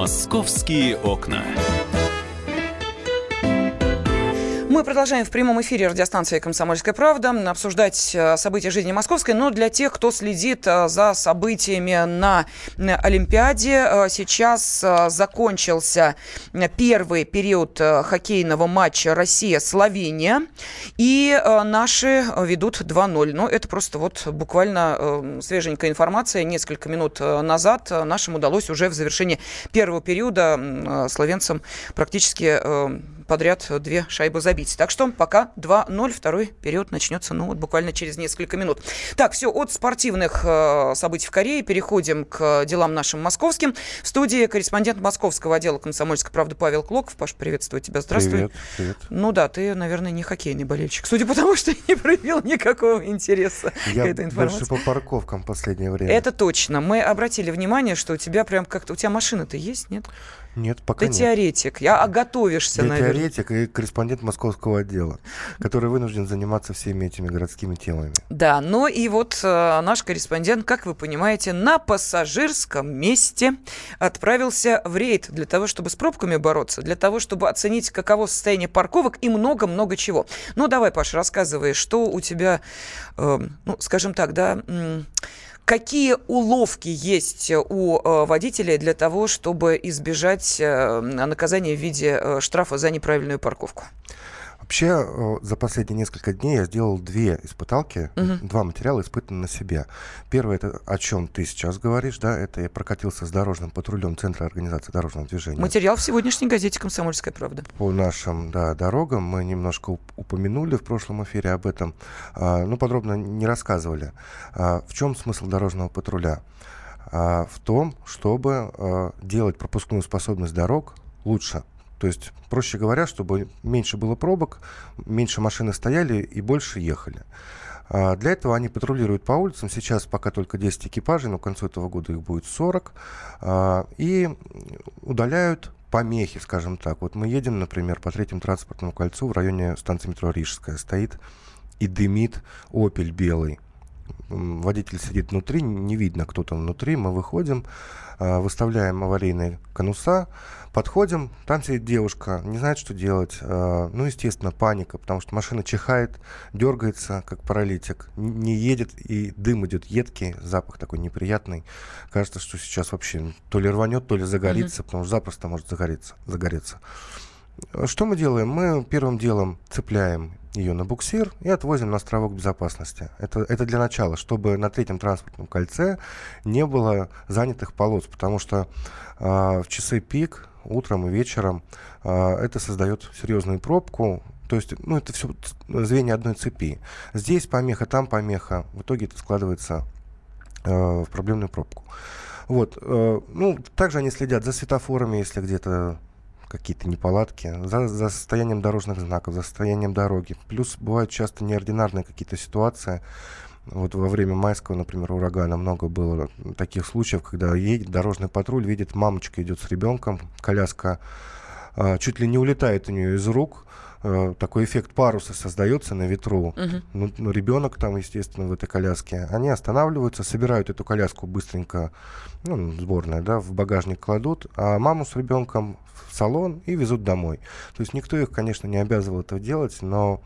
Московские окна. Мы продолжаем в прямом эфире радиостанции «Комсомольская правда» обсуждать э, события жизни московской. Но для тех, кто следит э, за событиями на Олимпиаде, э, сейчас закончился первый период хоккейного матча Россия-Словения. И наши ведут 2-0. Но это просто вот буквально свеженькая информация. Несколько минут назад нашим удалось уже в завершении первого периода словенцам практически подряд две шайбы забить. Так что пока 2-0, второй период начнется, ну, вот буквально через несколько минут. Так, все, от спортивных э, событий в Корее переходим к делам нашим московским. В студии корреспондент московского отдела «Комсомольской правды» Павел Клоков. Паш, приветствую тебя, здравствуй. Привет, привет. Ну да, ты, наверное, не хоккейный болельщик, судя по тому, что не проявил никакого интереса Я к этой информации. больше по парковкам в последнее время. Это точно. Мы обратили внимание, что у тебя прям как-то... У тебя машина-то есть, нет? Нет, пока Ты нет. теоретик. Я а готовишься, Я наверное. Теоретик и корреспондент московского отдела, который вынужден заниматься всеми этими городскими темами. Да, ну и вот э, наш корреспондент, как вы понимаете, на пассажирском месте отправился в рейд для того, чтобы с пробками бороться, для того, чтобы оценить, каково состояние парковок и много-много чего. Ну, давай, Паша, рассказывай, что у тебя, э, ну, скажем так, да, Какие уловки есть у э, водителей для того, чтобы избежать э, наказания в виде э, штрафа за неправильную парковку? Вообще, э, за последние несколько дней я сделал две испыталки, Мгм. два материала испытаны на себе. Первое, это о чем ты сейчас говоришь, да, это я прокатился с дорожным патрулем Центра организации дорожного движения. Материал в сегодняшней газете «Комсомольская правда». по нашим да, дорогам. Мы немножко уп- упомянули в прошлом эфире об этом, а, но подробно не рассказывали. А, в чем смысл дорожного патруля? А, в том, чтобы а, делать пропускную способность дорог лучше. То есть, проще говоря, чтобы меньше было пробок, меньше машины стояли и больше ехали. А, Для этого они патрулируют по улицам. Сейчас пока только 10 экипажей, но к концу этого года их будет 40. а, И удаляют помехи, скажем так. Вот мы едем, например, по третьему транспортному кольцу в районе станции метро Рижская. Стоит и дымит «Опель» белый. Водитель сидит внутри, не видно, кто там внутри. Мы выходим, а, выставляем аварийные конуса, подходим, там сидит девушка, не знает, что делать. А, Ну, естественно, паника, потому что машина чихает, дергается, как паралитик, не едет, и дым идет едкий, запах такой неприятный. Кажется, что сейчас вообще то ли рванет, то ли загорится, потому что запросто может загореться. загореться. Что мы делаем? Мы первым делом цепляем ее на буксир и отвозим на островок безопасности. Это, это для начала, чтобы на третьем транспортном кольце не было занятых полос, потому что а, в часы пик, утром и вечером, а, это создает серьезную пробку. То есть, ну, это все звенья одной цепи. Здесь помеха, там помеха. В итоге это складывается э, в проблемную пробку. Вот. э, ну, также они следят за светофорами, если где-то какие-то неполадки, за, за состоянием дорожных знаков, за состоянием дороги. Плюс бывают часто неординарные какие-то ситуации. Вот во время майского, например, урагана много было таких случаев, когда едет дорожный патруль, видит, мамочка идет с ребенком, коляска а, чуть ли не улетает у нее из рук. Э, такой эффект паруса создается на ветру. Мгм. Ну, ну, ребенок там, естественно, в этой коляске. Они останавливаются, собирают эту коляску быстренько, ну, сборная, да, в багажник кладут, а маму с ребенком в салон и везут домой. То есть никто их, конечно, не обязывал этого делать, но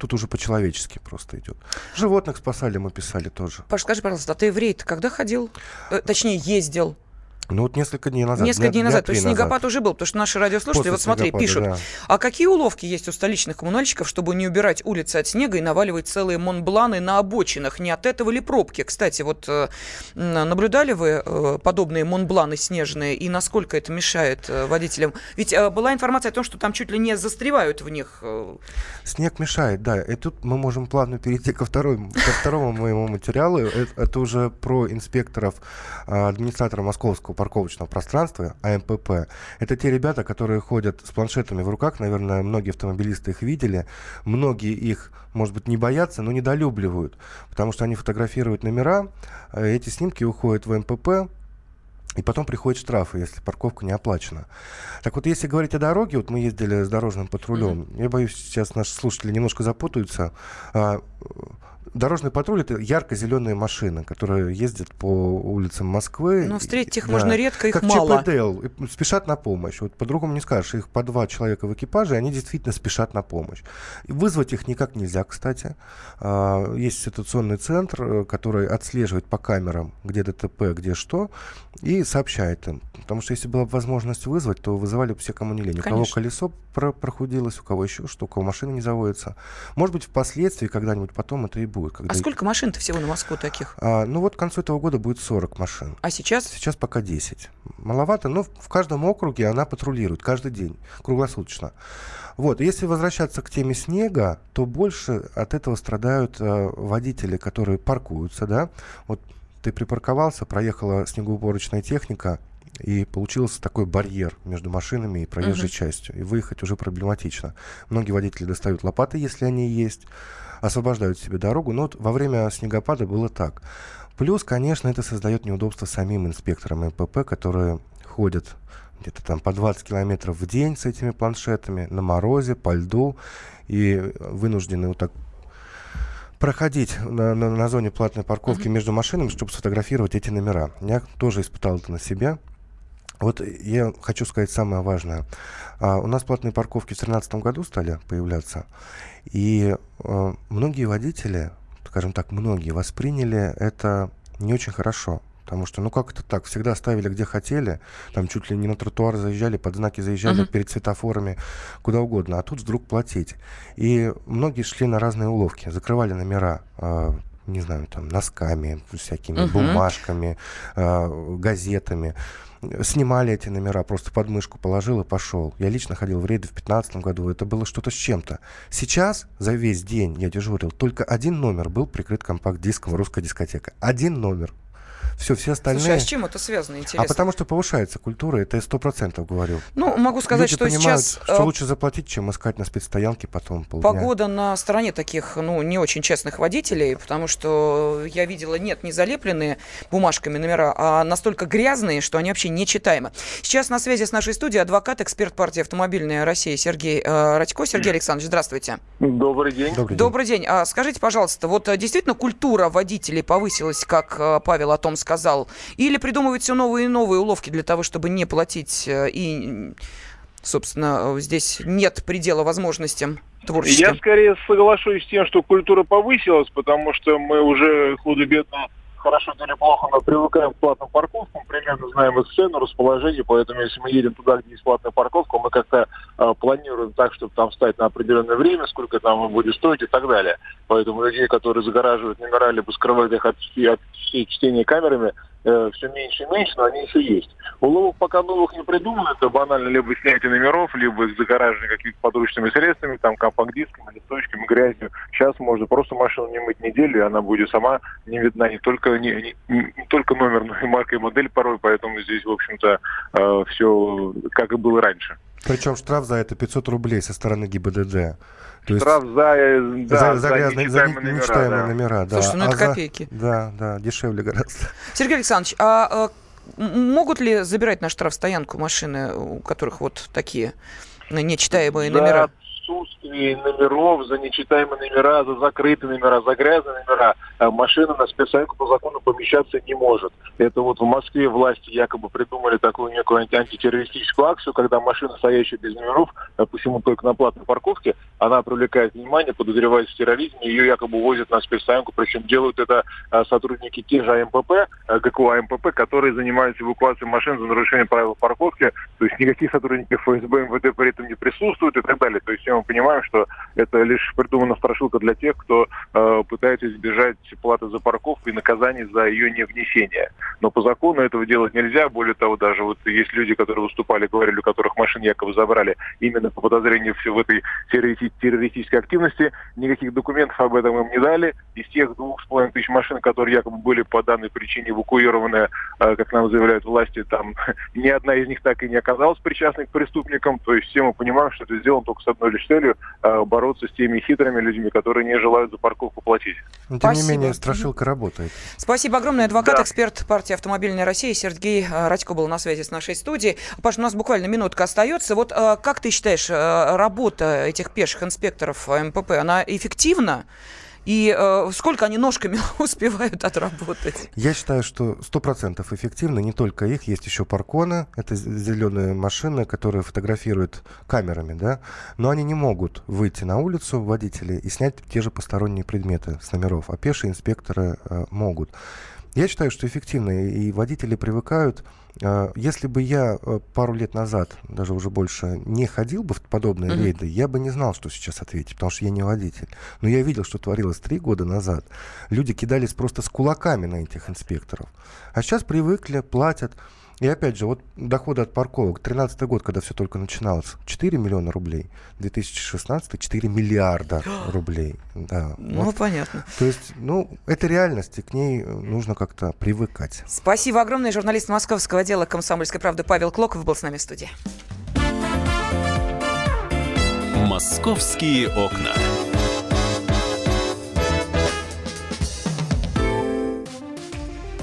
тут уже по-человечески просто идет. Животных спасали, мы писали тоже. Паш, скажи, пожалуйста, а ты в рейд когда ходил? Э, точнее, ездил? Ну вот несколько дней назад. Несколько дней дня назад. То есть снегопад уже был, потому что наши радиослушатели, После вот смотри, пишут. да. А какие уловки есть у столичных коммунальщиков, чтобы не убирать улицы от снега и наваливать целые монбланы на обочинах? Не от этого ли пробки? Кстати, вот э, наблюдали вы э, подобные монбланы снежные и насколько это мешает э, водителям? Ведь была информация о том, что там чуть ли не застревают в них. Снег мешает, да. И тут мы можем плавно перейти ко, второй, ко второму моему материалу. Это, это уже про инспекторов а, администратора Московского парковочного пространства, АМПП. Это те ребята, которые ходят с планшетами в руках. Наверное, многие автомобилисты их видели. Многие их, может быть, не боятся, но недолюбливают. Потому что они фотографируют номера, а эти снимки уходят в МПП, и потом приходят штрафы, если парковка не оплачена. Так вот, если говорить о дороге, вот мы ездили с дорожным патрулем, я боюсь, сейчас наши слушатели немножко запутаются. А, Дорожный патруль это ярко-зеленые машины, которые ездят по улицам Москвы. Но встретить их да, можно редко, их как мало. ЧПДЛ, спешат на помощь. Вот по-другому не скажешь. Их по два человека в экипаже, и они действительно спешат на помощь. И вызвать их никак нельзя, кстати. А, есть ситуационный центр, э, который отслеживает по камерам, где ДТП, где что, и сообщает им. Потому что если была возможность вызвать, то вызывали бы все, кому не лень. У кого колесо про прохудилось, у кого еще что, у кого машина не заводится. Может быть, впоследствии, когда-нибудь потом это и будет. Когда... А сколько машин-то всего на Москву таких? А, ну вот к концу этого года будет 40 машин. А сейчас? Сейчас пока 10. Маловато, но в каждом округе она патрулирует каждый день, круглосуточно. Вот, если возвращаться к теме снега, то больше от этого страдают э, водители, которые паркуются, да. Вот ты припарковался, проехала снегоуборочная техника, и получился такой барьер между машинами и проезжей uh-huh. частью. И выехать уже проблематично. Многие водители достают лопаты, если они есть, освобождают себе дорогу. Но вот во время снегопада было так. Плюс, конечно, это создает неудобства самим инспекторам МПП, которые ходят где-то там по 20 километров в день с этими планшетами на морозе, по льду и вынуждены вот так проходить на, на, на зоне платной парковки mm-hmm. между машинами, чтобы сфотографировать эти номера. Я тоже испытал это на себе. Вот я хочу сказать самое важное. А, у нас платные парковки в 2013 году стали появляться, и а, многие водители, скажем так, многие восприняли это не очень хорошо. Потому что, ну как это так, всегда ставили где хотели, там чуть ли не на тротуар заезжали, под знаки заезжали, uh-huh. перед светофорами, куда угодно, а тут вдруг платить. И многие шли на разные уловки, закрывали номера, э, не знаю, там, носками, всякими uh-huh. бумажками, э, газетами снимали эти номера, просто под мышку положил и пошел. Я лично ходил в рейды в 2015 году, это было что-то с чем-то. Сейчас за весь день я дежурил, только один номер был прикрыт компакт-диском «Русская дискотека». Один номер. Все, все остальные... Слушай, а с чем это связано, интересно? А потому что повышается культура, это я сто процентов говорю. Ну, могу сказать, Люди что понимают, сейчас... что э, лучше заплатить, чем искать на спецстоянке потом полдня. Погода на стороне таких, ну, не очень честных водителей, потому что я видела, нет, не залепленные бумажками номера, а настолько грязные, что они вообще нечитаемы. Сейчас на связи с нашей студией адвокат, эксперт партии «Автомобильная Россия» Сергей э, Радько. Сергей Александрович, здравствуйте. Добрый день. Добрый день. Добрый день. А, скажите, пожалуйста, вот э, действительно культура водителей повысилась, как э, Павел о том сказал, или придумывают все новые и новые уловки для того, чтобы не платить э, и собственно, здесь нет предела возможностям творческим. Я скорее соглашусь с тем, что культура повысилась, потому что мы уже худо-бедно хорошо или плохо, мы привыкаем к платным парковкам, примерно знаем их цену, расположение, поэтому если мы едем туда, где есть платная парковка, мы как-то э, планируем так, чтобы там встать на определенное время, сколько там будет стоить и так далее. Поэтому людей, которые загораживают номера, либо скрывают их от, от чтения камерами, э, все меньше и меньше, но они еще есть. Уловок пока новых не придумано, это банально либо снятие номеров, либо их загораживание какими-то подручными средствами, там компакт-дисками, листочками, грязью. Сейчас можно просто машину не мыть неделю, и она будет сама не видна не только, не, не, не только номер, но и марка и модель порой, поэтому здесь, в общем-то, э, все как и было раньше. Причем штраф за это 500 рублей со стороны ГИБДД. То Штраф за, да, за, за, грязные, за нечитаемые номера, да. номера да. Слушайте, ну а это за, копейки. Да, да, дешевле гораздо. Сергей Александрович, а, а могут ли забирать на штрафстоянку машины, у которых вот такие нечитаемые за номера? отсутствии номеров, за нечитаемые номера, за закрытые номера, за грязные номера э, машина на спецстоянку по закону помещаться не может. Это вот в Москве власти якобы придумали такую некую антитеррористическую акцию, когда машина, стоящая без номеров, допустим, только на платной парковке, она привлекает внимание, подозревается в терроризме, ее якобы возят на спецстоянку, причем делают это э, сотрудники тех же АМПП, ГКУ АМПП, которые занимаются эвакуацией машин за нарушение правил парковки, то есть никаких сотрудников ФСБ, МВД при этом не присутствуют и так далее. То есть мы понимаем, что это лишь придумана страшилка для тех, кто э, пытается избежать платы за парковку и наказаний за ее невнесение. Но по закону этого делать нельзя. Более того, даже вот есть люди, которые выступали, говорили, у которых машин якобы забрали именно по подозрению все в этой террористической активности. Никаких документов об этом им не дали. Из тех двух с половиной тысяч машин, которые якобы были по данной причине эвакуированы, э, как нам заявляют власти, там ни одна из них так и не оказалась причастной к преступникам. То есть все мы понимаем, что это сделано только с одной лишь целью э, бороться с теми хитрыми людьми, которые не желают за парковку платить. Тем не менее, страшилка работает. Спасибо огромное. Адвокат, да. эксперт партии «Автомобильная Россия» Сергей э, Радько был на связи с нашей студией. Паш, у нас буквально минутка остается. Вот э, как ты считаешь, работа этих пеших инспекторов МПП, она эффективна? И э, сколько они ножками успевают отработать? Я считаю, что 100% эффективно не только их, есть еще парконы, это зеленые машины, которые фотографируют камерами, да, но они не могут выйти на улицу, водители, и снять те же посторонние предметы с номеров, а пешие инспекторы э, могут. Я считаю, что эффективно, и водители привыкают. А, если бы я э, пару лет назад, даже уже больше, не ходил бы в подобные mm-hmm. рейды, я бы не знал, что сейчас ответить, потому что я не водитель. Но я видел, что творилось три года назад. Люди кидались просто с кулаками на этих инспекторов. А сейчас привыкли, платят. И опять же, вот доходы от парковок. 13 год, когда все только начиналось, 4 миллиона рублей. 2016 4 миллиарда рублей. Да, ну, вот. понятно. То есть, ну, это реальность, и к ней нужно как-то привыкать. Спасибо огромное. Журналист московского отдела «Комсомольской правды» Павел Клоков был с нами в студии. «Московские окна».